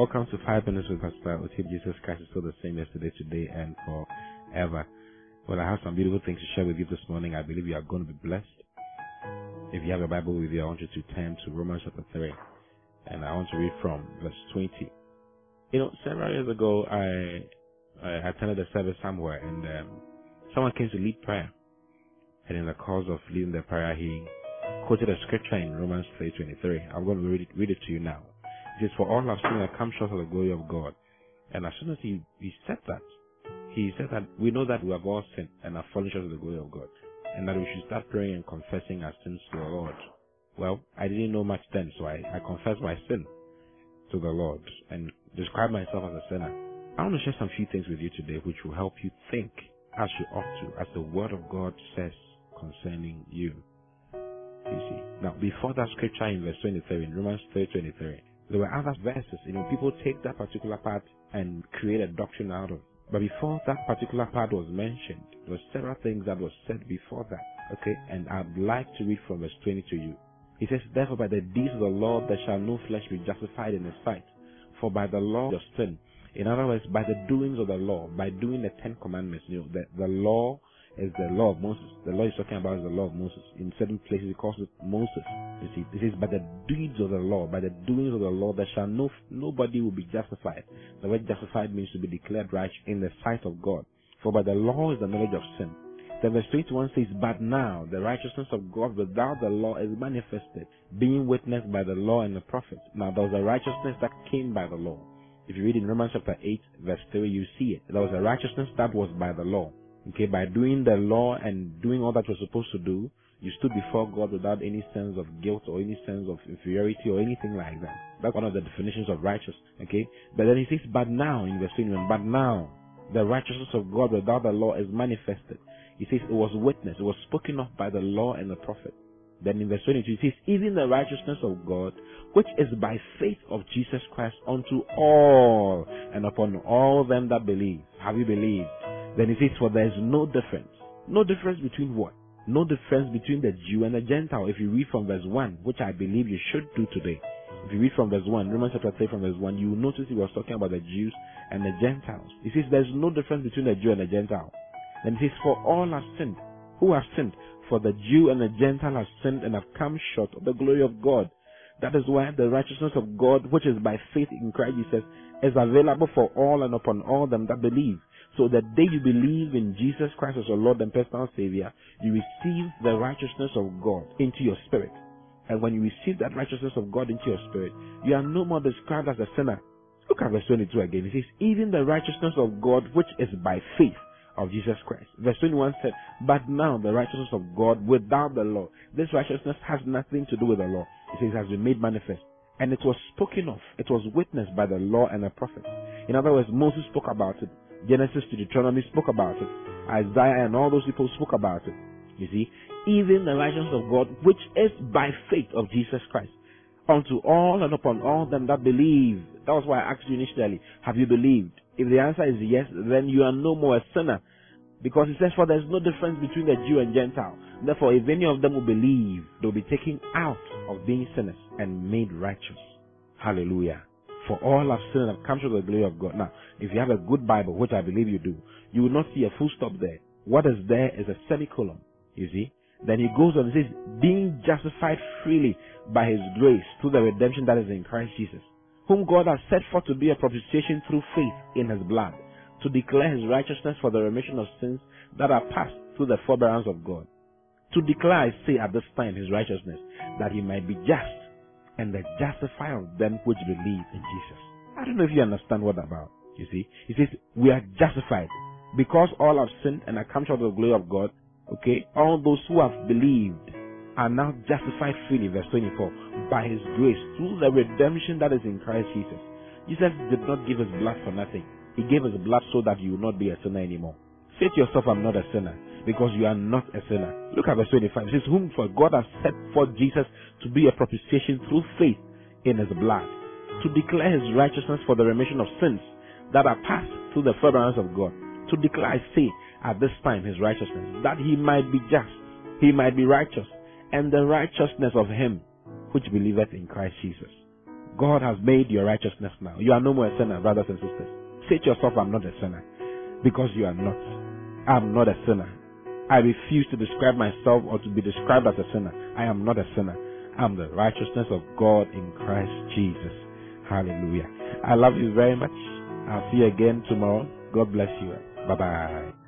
Welcome to Five Minutes with Pastor Oti. Jesus Christ is still the same yesterday, today, and forever. Well, I have some beautiful things to share with you this morning. I believe you are going to be blessed. If you have a Bible with you, I want you to turn to Romans chapter 3. And I want to read from verse 20. You know, several years ago, I, I attended a service somewhere, and um, someone came to lead prayer. And in the course of leading the prayer, he quoted a scripture in Romans 3.23. I'm going to read it, read it to you now. It is for all have sinned and come short of the glory of God. And as soon as he, he said that, he said that we know that we have all sinned and have fallen short of the glory of God. And that we should start praying and confessing our sins to the Lord. Well, I didn't know much then, so I, I confessed my sin to the Lord and described myself as a sinner. I want to share some few things with you today which will help you think as you ought to, as the Word of God says concerning you. You see. Now, before that scripture in verse 23, in Romans 3 23, there were other verses. You know, people take that particular part and create a doctrine out of. it. But before that particular part was mentioned, there were several things that were said before that. Okay, and I'd like to read from verse 20 to you. He says, Therefore, by the deeds of the law, there shall no flesh be justified in his sight. For by the law of sin, in other words, by the doings of the law, by doing the Ten Commandments, you know, the, the law is the law of Moses. The law he's talking about is the law of Moses. In certain places, he calls it Moses. You see, this is by the deeds of the law, by the doings of the law, there shall no nobody will be justified. The word justified means to be declared right in the sight of God. For by the law is the knowledge of sin. Then verse 21 says, But now the righteousness of God without the law is manifested, being witnessed by the law and the prophets. Now there was a righteousness that came by the law. If you read in Romans chapter 8, verse 3, you see it. There was a righteousness that was by the law. Okay, by doing the law and doing all that you're supposed to do, you stood before God without any sense of guilt or any sense of inferiority or anything like that. That's one of the definitions of righteous. Okay, but then he says, but now in verse 21, but now the righteousness of God without the law is manifested. He says it was witnessed, it was spoken of by the law and the prophet. Then in verse 22, he says, even the righteousness of God, which is by faith of Jesus Christ unto all and upon all them that believe. Have you believed? Then he says, For there is no difference. No difference between what? No difference between the Jew and the Gentile. If you read from verse 1, which I believe you should do today. If you read from verse 1, Romans chapter 3 from verse 1, you will notice he was talking about the Jews and the Gentiles. He says there's no difference between the Jew and the Gentile. Then he says, For all have sinned. Who have sinned? For the Jew and the Gentile have sinned and have come short of the glory of God. That is why the righteousness of God, which is by faith in Christ Jesus, is available for all and upon all them that believe. So the day you believe in Jesus Christ as your Lord and personal Savior, you receive the righteousness of God into your spirit. And when you receive that righteousness of God into your spirit, you are no more described as a sinner. Look at verse 22 again. It says, even the righteousness of God which is by faith of Jesus Christ. Verse 21 said, But now the righteousness of God without the law. This righteousness has nothing to do with the law. It says, has been made manifest. And it was spoken of. It was witnessed by the law and the prophets. In other words, Moses spoke about it. Genesis to Deuteronomy spoke about it. Isaiah and all those people spoke about it. You see, even the righteousness of God, which is by faith of Jesus Christ, unto all and upon all them that believe. That was why I asked you initially, have you believed? If the answer is yes, then you are no more a sinner. Because it says, for there is no difference between the Jew and Gentile. Therefore, if any of them will believe, they'll be taken out of being sinners and made righteous. Hallelujah. For all have sinned and have come to the glory of God. Now, if you have a good Bible, which I believe you do, you will not see a full stop there. What is there is a semicolon. You see? Then he goes on and says, being justified freely by his grace through the redemption that is in Christ Jesus, whom God has set forth to be a propitiation through faith in his blood, to declare his righteousness for the remission of sins that are passed through the forbearance of God. To declare, I say at this time, his righteousness, that he might be just and the justifier of them which believe in Jesus. I don't know if you understand what about. You see, he says we are justified because all have sinned and are come short of the glory of God. Okay, all those who have believed are now justified freely. Verse 24 by His grace through the redemption that is in Christ Jesus. Jesus did not give His blood for nothing. He gave His blood so that you will not be a sinner anymore. Say to yourself, I'm not a sinner because you are not a sinner. Look at verse 25. It says, Whom for God has set forth Jesus to be a propitiation through faith in his blood, to declare his righteousness for the remission of sins that are passed through the forbearance of God, to declare, I say, at this time his righteousness, that he might be just, he might be righteous, and the righteousness of him which believeth in Christ Jesus. God has made your righteousness now. You are no more a sinner, brothers and sisters. Say to yourself, I'm not a sinner. Because you are not. I'm not a sinner. I refuse to describe myself or to be described as a sinner. I am not a sinner. I'm the righteousness of God in Christ Jesus. Hallelujah. I love you very much. I'll see you again tomorrow. God bless you. Bye bye.